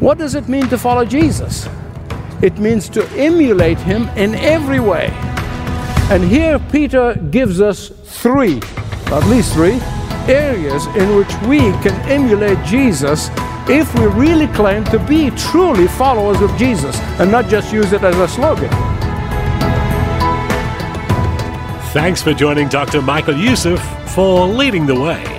What does it mean to follow Jesus? It means to emulate him in every way. And here Peter gives us three, at least three, areas in which we can emulate Jesus if we really claim to be truly followers of Jesus and not just use it as a slogan. Thanks for joining Dr. Michael Youssef for leading the way.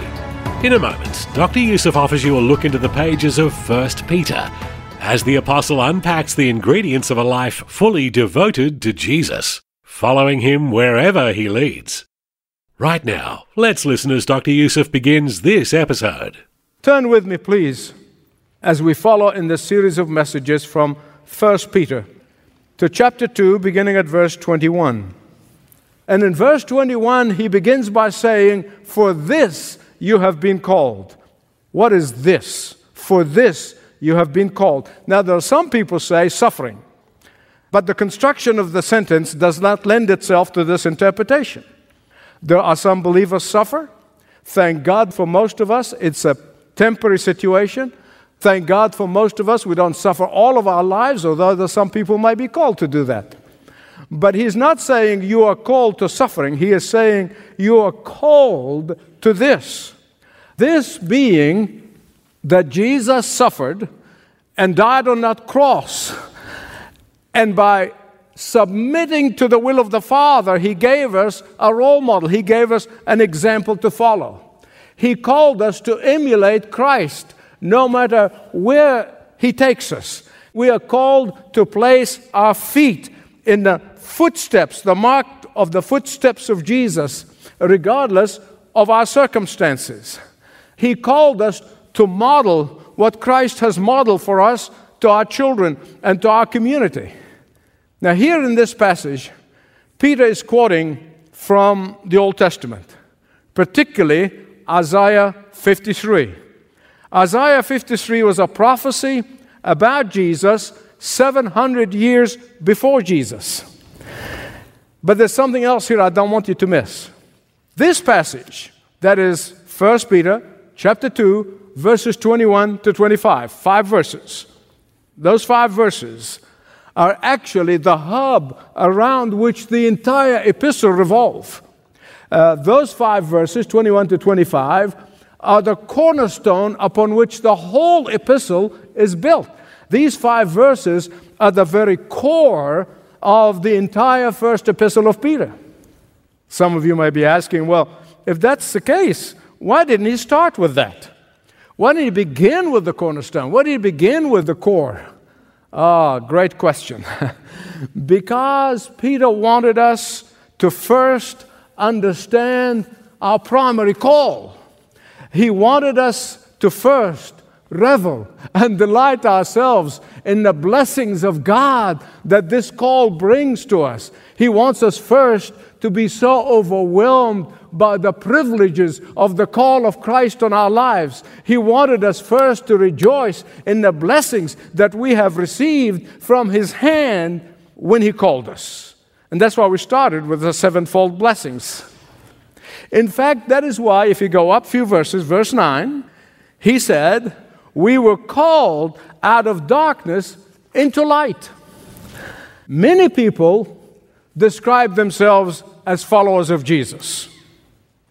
In a moment, Dr. Youssef offers you a look into the pages of 1 Peter as the apostle unpacks the ingredients of a life fully devoted to Jesus, following him wherever he leads. Right now, let's listen as Dr. Youssef begins this episode. Turn with me, please, as we follow in this series of messages from 1 Peter to chapter 2, beginning at verse 21. And in verse 21, he begins by saying, For this you have been called. What is this? For this you have been called. Now, there are some people say suffering, but the construction of the sentence does not lend itself to this interpretation. There are some believers suffer. Thank God for most of us, it's a temporary situation. Thank God for most of us, we don't suffer all of our lives, although some people might be called to do that. But he's not saying you are called to suffering. He is saying you are called to this. This being that Jesus suffered and died on that cross. And by submitting to the will of the Father, He gave us a role model, He gave us an example to follow. He called us to emulate Christ no matter where He takes us. We are called to place our feet in the footsteps, the mark of the footsteps of Jesus, regardless of our circumstances. He called us to model what Christ has modeled for us to our children and to our community. Now, here in this passage, Peter is quoting from the Old Testament, particularly Isaiah 53. Isaiah 53 was a prophecy about Jesus 700 years before Jesus. But there's something else here I don't want you to miss. This passage, that is 1 Peter chapter 2, verses 21 to 25, five verses. Those five verses are actually the hub around which the entire epistle revolves. Uh, those five verses, 21 to 25, are the cornerstone upon which the whole epistle is built. These five verses are the very core of the entire first epistle of Peter. Some of you may be asking, well, if that's the case, why didn't he start with that? Why didn't he begin with the cornerstone? Why did he begin with the core? Ah, oh, great question. because Peter wanted us to first understand our primary call. He wanted us to first revel and delight ourselves in the blessings of God that this call brings to us. He wants us first to be so overwhelmed by the privileges of the call of Christ on our lives. He wanted us first to rejoice in the blessings that we have received from His hand when He called us. And that's why we started with the sevenfold blessings. In fact, that is why, if you go up a few verses, verse 9, he said, We were called out of darkness into light. Many people describe themselves as followers of Jesus.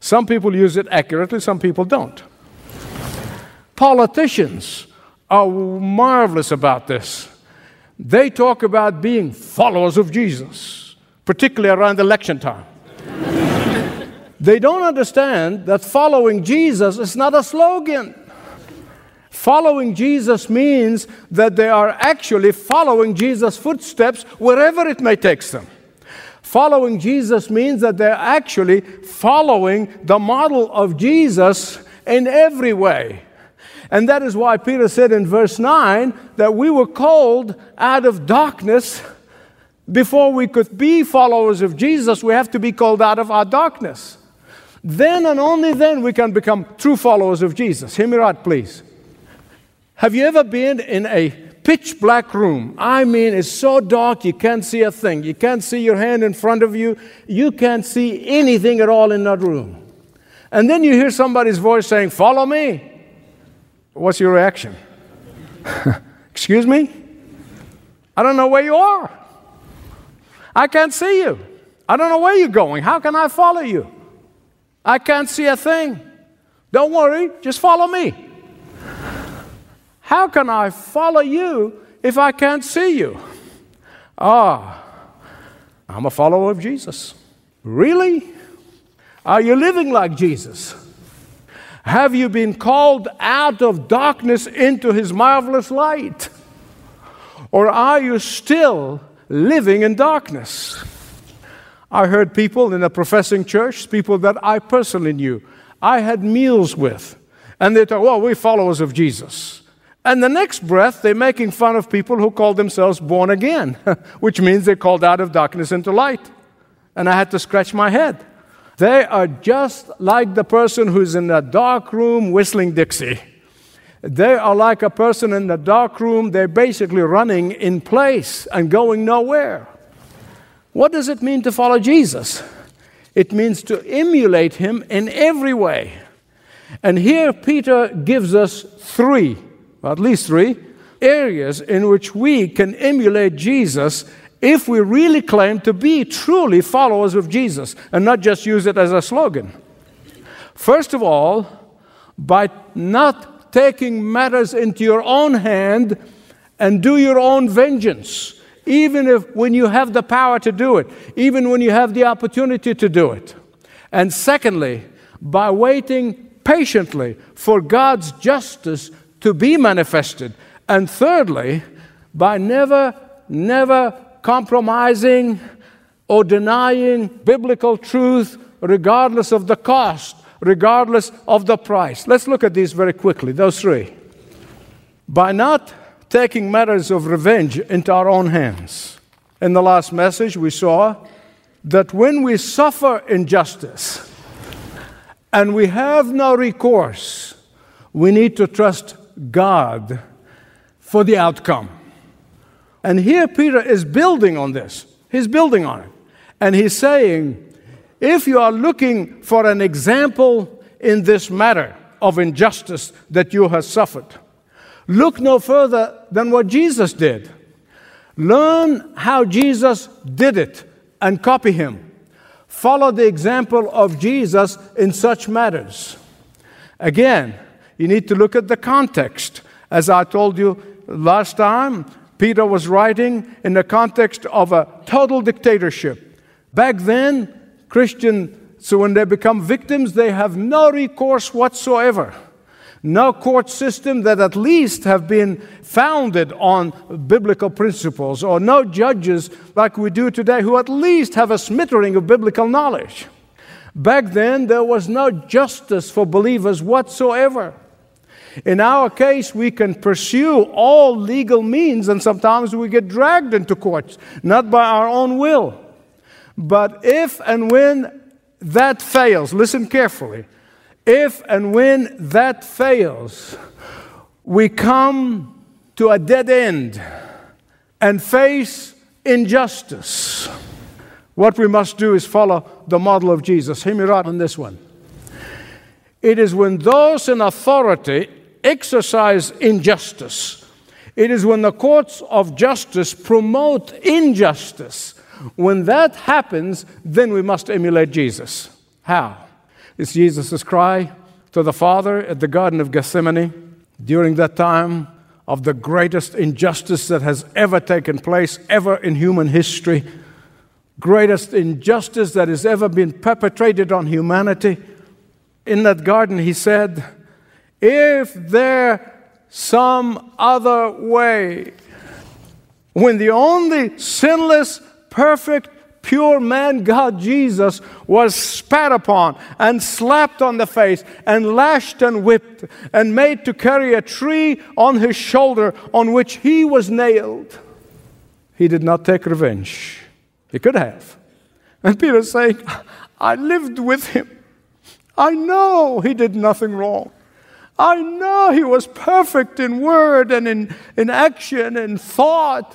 Some people use it accurately, some people don't. Politicians are marvelous about this. They talk about being followers of Jesus, particularly around election time. they don't understand that following Jesus is not a slogan. Following Jesus means that they are actually following Jesus' footsteps wherever it may take them. Following Jesus means that they're actually following the model of Jesus in every way. And that is why Peter said in verse 9 that we were called out of darkness. Before we could be followers of Jesus, we have to be called out of our darkness. Then and only then we can become true followers of Jesus. Hear me right, please. Have you ever been in a pitch black room? I mean, it's so dark you can't see a thing. You can't see your hand in front of you. You can't see anything at all in that room. And then you hear somebody's voice saying, Follow me. What's your reaction? Excuse me? I don't know where you are. I can't see you. I don't know where you're going. How can I follow you? I can't see a thing. Don't worry, just follow me. How can I follow you if I can't see you? Ah, I'm a follower of Jesus. Really? Are you living like Jesus? Have you been called out of darkness into his marvelous light? Or are you still living in darkness? I heard people in a professing church, people that I personally knew, I had meals with, and they thought, well, we're followers of Jesus. And the next breath, they're making fun of people who call themselves born again, which means they're called out of darkness into light. And I had to scratch my head. They are just like the person who's in a dark room whistling Dixie. They are like a person in the dark room, they're basically running in place and going nowhere. What does it mean to follow Jesus? It means to emulate him in every way. And here Peter gives us three at least three, areas in which we can emulate Jesus if we really claim to be truly followers of Jesus and not just use it as a slogan. First of all, by not taking matters into your own hand and do your own vengeance, even if when you have the power to do it, even when you have the opportunity to do it. And secondly, by waiting patiently for God's justice to be manifested. And thirdly, by never, never compromising or denying biblical truth, regardless of the cost, regardless of the price. Let's look at these very quickly, those three. By not taking matters of revenge into our own hands. In the last message, we saw that when we suffer injustice and we have no recourse, we need to trust God for the outcome. And here Peter is building on this. He's building on it. And he's saying, if you are looking for an example in this matter of injustice that you have suffered, look no further than what Jesus did. Learn how Jesus did it and copy him. Follow the example of Jesus in such matters. Again, you need to look at the context. As I told you last time, Peter was writing in the context of a total dictatorship. Back then, Christian, so when they become victims, they have no recourse whatsoever. No court system that at least have been founded on biblical principles, or no judges like we do today who at least have a smattering of biblical knowledge. Back then, there was no justice for believers whatsoever. In our case, we can pursue all legal means, and sometimes we get dragged into courts, not by our own will. But if and when that fails, listen carefully. If and when that fails, we come to a dead end and face injustice. What we must do is follow the model of Jesus. Hear me right on this one. It is when those in authority exercise injustice. It is when the courts of justice promote injustice. When that happens, then we must emulate Jesus. How? It's Jesus' cry to the Father at the Garden of Gethsemane during that time of the greatest injustice that has ever taken place, ever in human history, greatest injustice that has ever been perpetrated on humanity. In that garden, he said, if there some other way, when the only sinless, perfect, pure man God Jesus was spat upon and slapped on the face and lashed and whipped and made to carry a tree on his shoulder on which he was nailed, he did not take revenge. He could have. And Peter's saying, I lived with him. I know he did nothing wrong. I know he was perfect in word and in, in action and thought.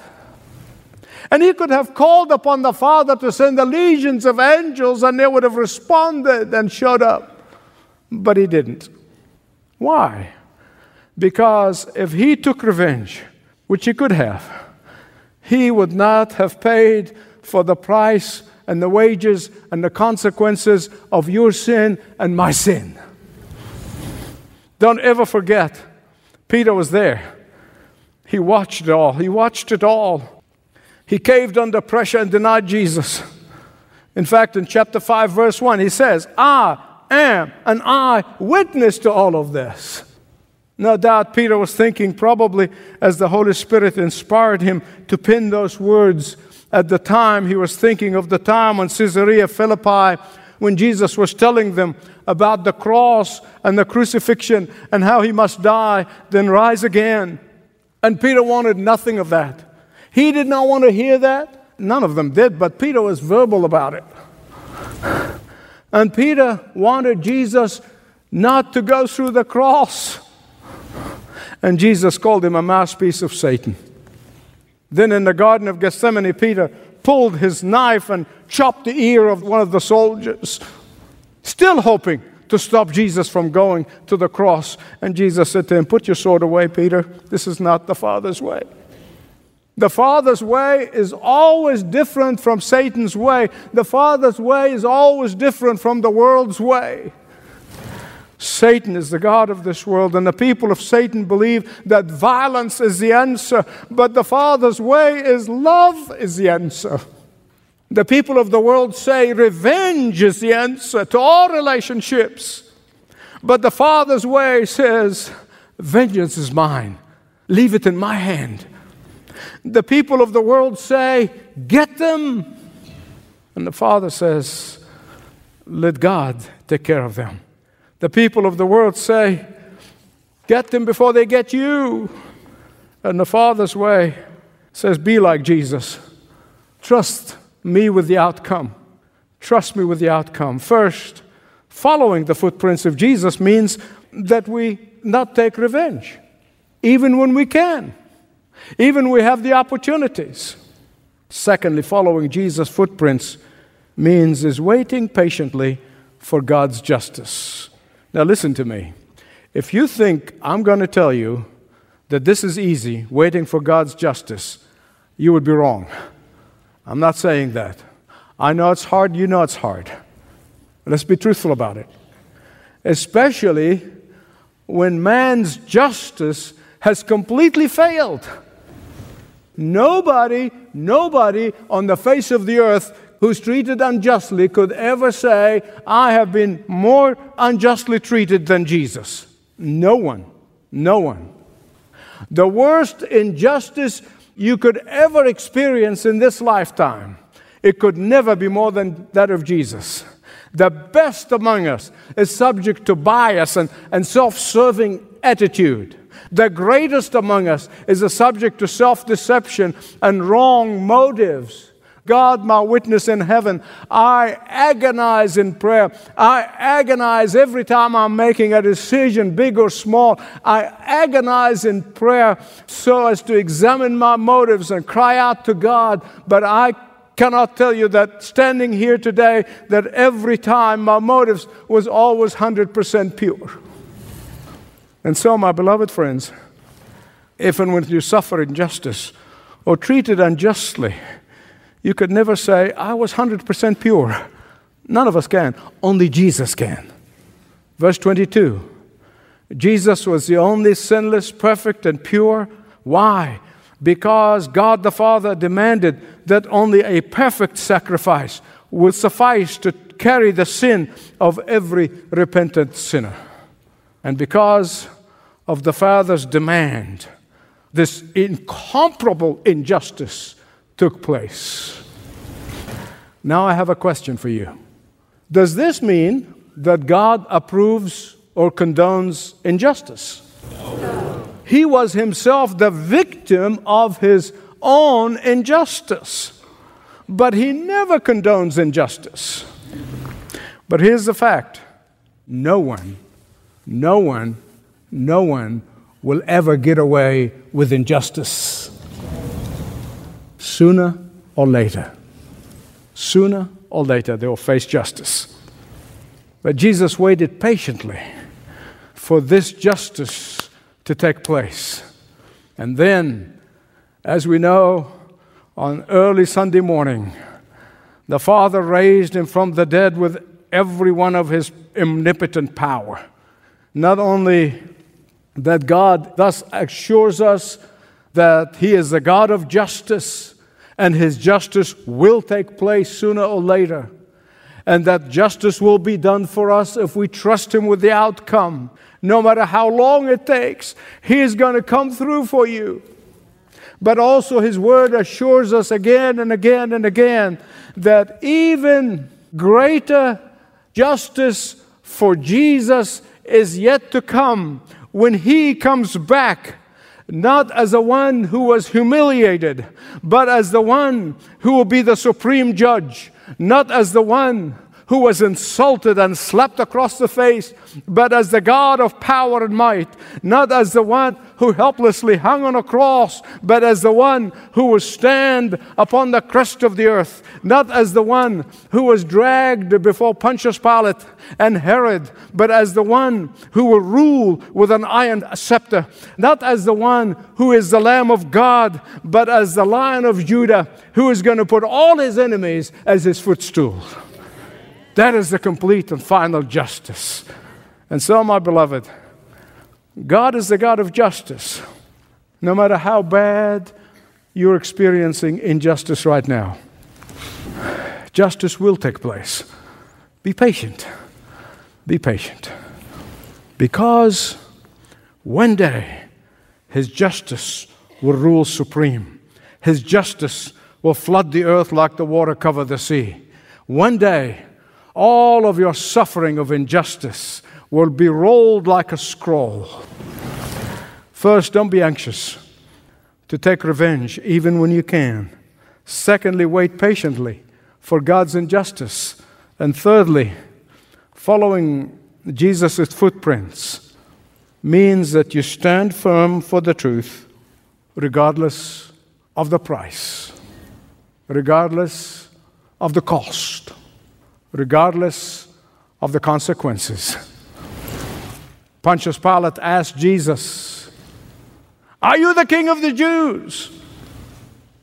And he could have called upon the Father to send the legions of angels and they would have responded and showed up. But he didn't. Why? Because if he took revenge, which he could have, he would not have paid for the price and the wages and the consequences of your sin and my sin. Don't ever forget, Peter was there. He watched it all. He watched it all. He caved under pressure and denied Jesus. In fact, in chapter 5, verse 1, he says, I am an eyewitness to all of this. No doubt Peter was thinking, probably as the Holy Spirit inspired him to pen those words at the time, he was thinking of the time when Caesarea Philippi when Jesus was telling them about the cross and the crucifixion and how he must die, then rise again. And Peter wanted nothing of that. He did not want to hear that. None of them did, but Peter was verbal about it. And Peter wanted Jesus not to go through the cross. And Jesus called him a mouthpiece of Satan. Then in the Garden of Gethsemane, Peter pulled his knife and chopped the ear of one of the soldiers, still hoping to stop Jesus from going to the cross. And Jesus said to him, Put your sword away, Peter. This is not the Father's way. The Father's way is always different from Satan's way. The Father's way is always different from the world's way. Satan is the God of this world, and the people of Satan believe that violence is the answer, but the Father's way is love is the answer. The people of the world say revenge is the answer to all relationships, but the Father's way says, Vengeance is mine, leave it in my hand. The people of the world say, Get them. And the Father says, Let God take care of them. The people of the world say, Get them before they get you. And the Father's way says, Be like Jesus. Trust me with the outcome. Trust me with the outcome. First, following the footprints of Jesus means that we not take revenge, even when we can, even we have the opportunities. Secondly, following Jesus' footprints means is waiting patiently for God's justice. Now, listen to me. If you think I'm going to tell you that this is easy, waiting for God's justice, you would be wrong. I'm not saying that. I know it's hard, you know it's hard. Let's be truthful about it. Especially when man's justice has completely failed. Nobody, nobody on the face of the earth who's treated unjustly could ever say, I have been more unjustly treated than Jesus. No one. No one. The worst injustice you could ever experience in this lifetime, it could never be more than that of Jesus. The best among us is subject to bias and, and self serving attitude. The greatest among us is a subject to self deception and wrong motives. God, my witness in heaven, I agonize in prayer. I agonize every time I'm making a decision, big or small. I agonize in prayer so as to examine my motives and cry out to God. But I cannot tell you that standing here today, that every time my motives was always 100% pure. And so, my beloved friends, if and when you suffer injustice or treated unjustly, you could never say, I was 100% pure. None of us can. Only Jesus can. Verse 22 Jesus was the only sinless, perfect, and pure. Why? Because God the Father demanded that only a perfect sacrifice would suffice to carry the sin of every repentant sinner. And because of the Father's demand, this incomparable injustice took place. Now I have a question for you. Does this mean that God approves or condones injustice? He was himself the victim of his own injustice. But he never condones injustice. But here's the fact no one, no one, no one will ever get away with injustice. Sooner or later, sooner or later, they will face justice. But Jesus waited patiently for this justice to take place. And then, as we know, on early Sunday morning, the Father raised him from the dead with every one of his omnipotent power. Not only that God thus assures us that he is the God of justice and his justice will take place sooner or later, and that justice will be done for us if we trust him with the outcome. No matter how long it takes, he is going to come through for you. But also, his word assures us again and again and again that even greater justice for Jesus is yet to come when he comes back, not as the one who was humiliated, but as the one who will be the supreme judge, not as the one who was insulted and slapped across the face, but as the God of power and might, not as the one who helplessly hung on a cross, but as the one who was stand upon the crest of the earth, not as the one who was dragged before Pontius Pilate and Herod, but as the one who will rule with an iron scepter, not as the one who is the Lamb of God, but as the Lion of Judah, who is going to put all his enemies as his footstool. That is the complete and final justice. And so, my beloved, God is the God of justice. No matter how bad you're experiencing injustice right now, justice will take place. Be patient. Be patient. Because one day His justice will rule supreme. His justice will flood the earth like the water cover the sea. One day, all of your suffering of injustice will be rolled like a scroll. First, don't be anxious to take revenge even when you can. Secondly, wait patiently for God's injustice. And thirdly, following Jesus' footprints means that you stand firm for the truth regardless of the price, regardless of the cost regardless of the consequences. Pontius Pilate asked Jesus, Are you the king of the Jews?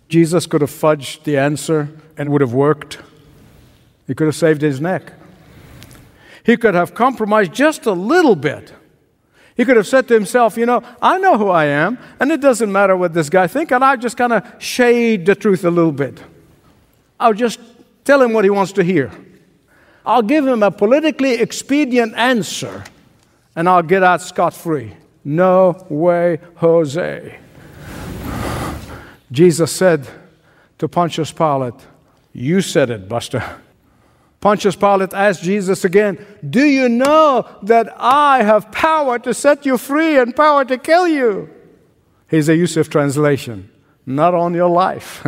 Jesus could have fudged the answer and would have worked. He could have saved his neck. He could have compromised just a little bit. He could have said to himself, You know, I know who I am, and it doesn't matter what this guy thinks, and I just kind of shade the truth a little bit. I'll just tell him what he wants to hear. I'll give him a politically expedient answer and I'll get out scot free. No way, Jose. Jesus said to Pontius Pilate, You said it, Buster. Pontius Pilate asked Jesus again, Do you know that I have power to set you free and power to kill you? Here's a Youssef translation not on your life.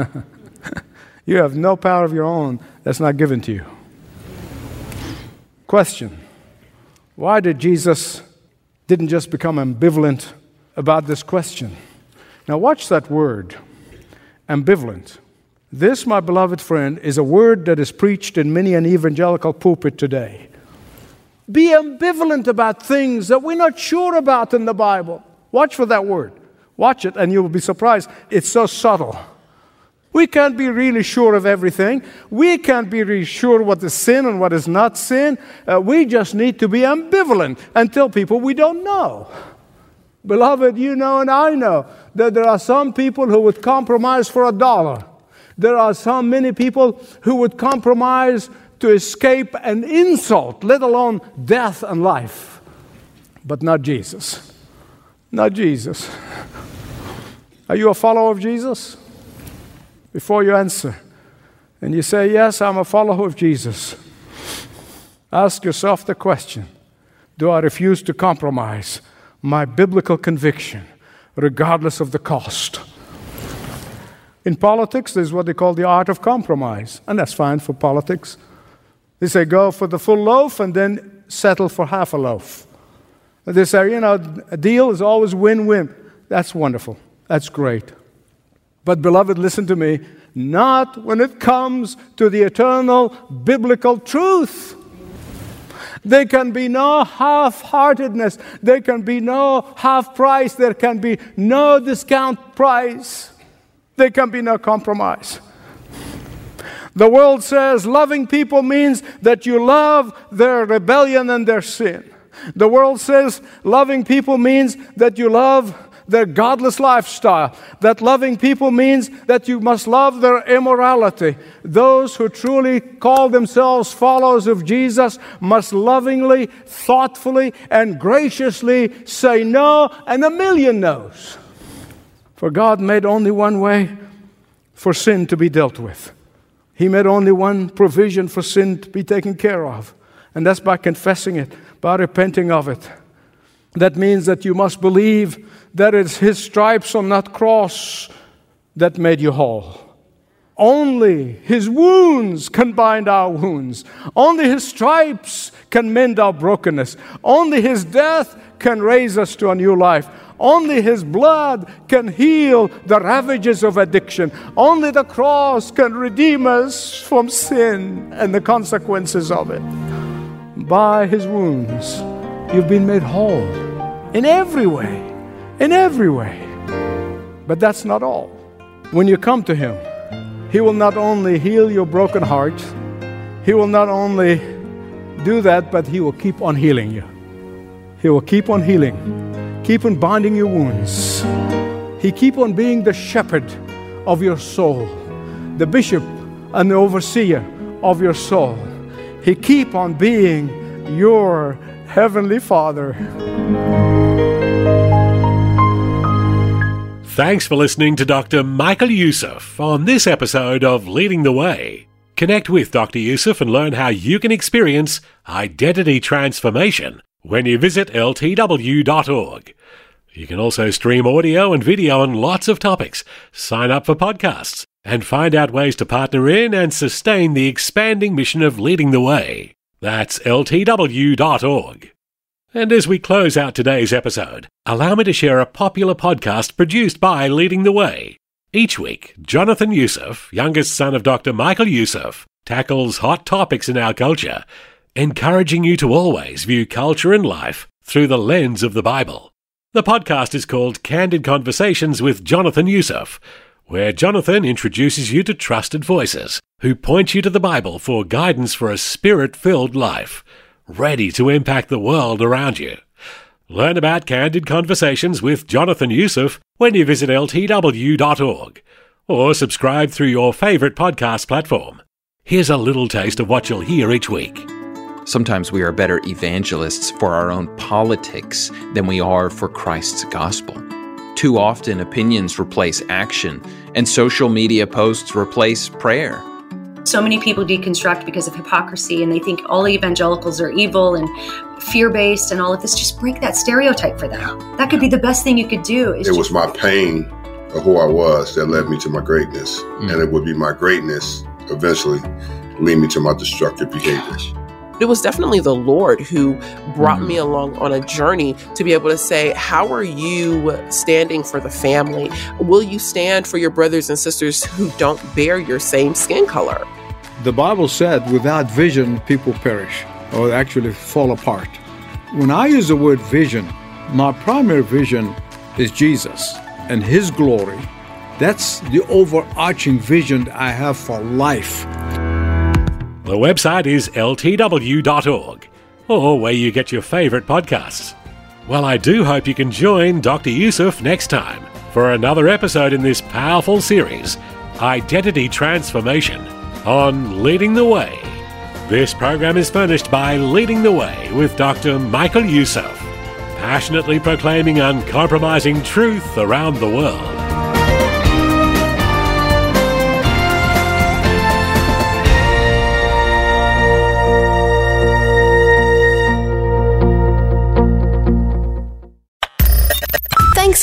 you have no power of your own that's not given to you. Question Why did Jesus didn't just become ambivalent about this question? Now watch that word, ambivalent. This, my beloved friend, is a word that is preached in many an evangelical pulpit today. Be ambivalent about things that we're not sure about in the Bible. Watch for that word. Watch it, and you will be surprised. It's so subtle. We can't be really sure of everything. We can't be really sure what is sin and what is not sin. Uh, we just need to be ambivalent and tell people we don't know. Beloved, you know and I know that there are some people who would compromise for a dollar. There are some many people who would compromise to escape an insult, let alone death and life. But not Jesus. Not Jesus. Are you a follower of Jesus? Before you answer, and you say, Yes, I'm a follower of Jesus, ask yourself the question Do I refuse to compromise my biblical conviction, regardless of the cost? In politics, there's what they call the art of compromise, and that's fine for politics. They say go for the full loaf and then settle for half a loaf. They say, you know, a deal is always win win. That's wonderful. That's great. But, beloved, listen to me. Not when it comes to the eternal biblical truth. There can be no half heartedness. There can be no half price. There can be no discount price. There can be no compromise. The world says loving people means that you love their rebellion and their sin. The world says loving people means that you love their godless lifestyle. That loving people means that you must love their immorality. Those who truly call themselves followers of Jesus must lovingly, thoughtfully, and graciously say no and a million no's. For God made only one way for sin to be dealt with. He made only one provision for sin to be taken care of, and that's by confessing it, by repenting of it. That means that you must believe that it's His stripes on that cross that made you whole. Only His wounds can bind our wounds. Only His stripes can mend our brokenness. Only His death can raise us to a new life. Only His blood can heal the ravages of addiction. Only the cross can redeem us from sin and the consequences of it. By His wounds, you've been made whole in every way. In every way. But that's not all. When you come to Him, He will not only heal your broken heart, He will not only do that, but He will keep on healing you. He will keep on healing keep on binding your wounds. He keep on being the shepherd of your soul, the bishop and the overseer of your soul. He keep on being your heavenly Father. Thanks for listening to Dr. Michael Youssef on this episode of Leading the Way. Connect with Dr. Youssef and learn how you can experience identity transformation when you visit ltw.org. You can also stream audio and video on lots of topics, sign up for podcasts, and find out ways to partner in and sustain the expanding mission of leading the way. That's ltw.org. And as we close out today's episode, allow me to share a popular podcast produced by Leading the Way. Each week, Jonathan Youssef, youngest son of Dr. Michael Youssef, tackles hot topics in our culture encouraging you to always view culture and life through the lens of the Bible. The podcast is called Candid Conversations with Jonathan Youssef, where Jonathan introduces you to trusted voices who point you to the Bible for guidance for a spirit filled life, ready to impact the world around you. Learn about Candid Conversations with Jonathan Youssef when you visit ltw.org or subscribe through your favorite podcast platform. Here's a little taste of what you'll hear each week. Sometimes we are better evangelists for our own politics than we are for Christ's gospel. Too often, opinions replace action, and social media posts replace prayer. So many people deconstruct because of hypocrisy and they think all evangelicals are evil and fear based and all of this. Just break that stereotype for them. That could be the best thing you could do. It was my pain of who I was that led me to my greatness. Mm. And it would be my greatness eventually lead me to my destructive behaviors it was definitely the Lord who brought mm-hmm. me along on a journey to be able to say, How are you standing for the family? Will you stand for your brothers and sisters who don't bear your same skin color? The Bible said, without vision, people perish or actually fall apart. When I use the word vision, my primary vision is Jesus and His glory. That's the overarching vision I have for life. The website is ltw.org, or where you get your favourite podcasts. Well, I do hope you can join Dr. Youssef next time for another episode in this powerful series, Identity Transformation, on Leading the Way. This program is furnished by Leading the Way with Dr. Michael Youssef, passionately proclaiming uncompromising truth around the world.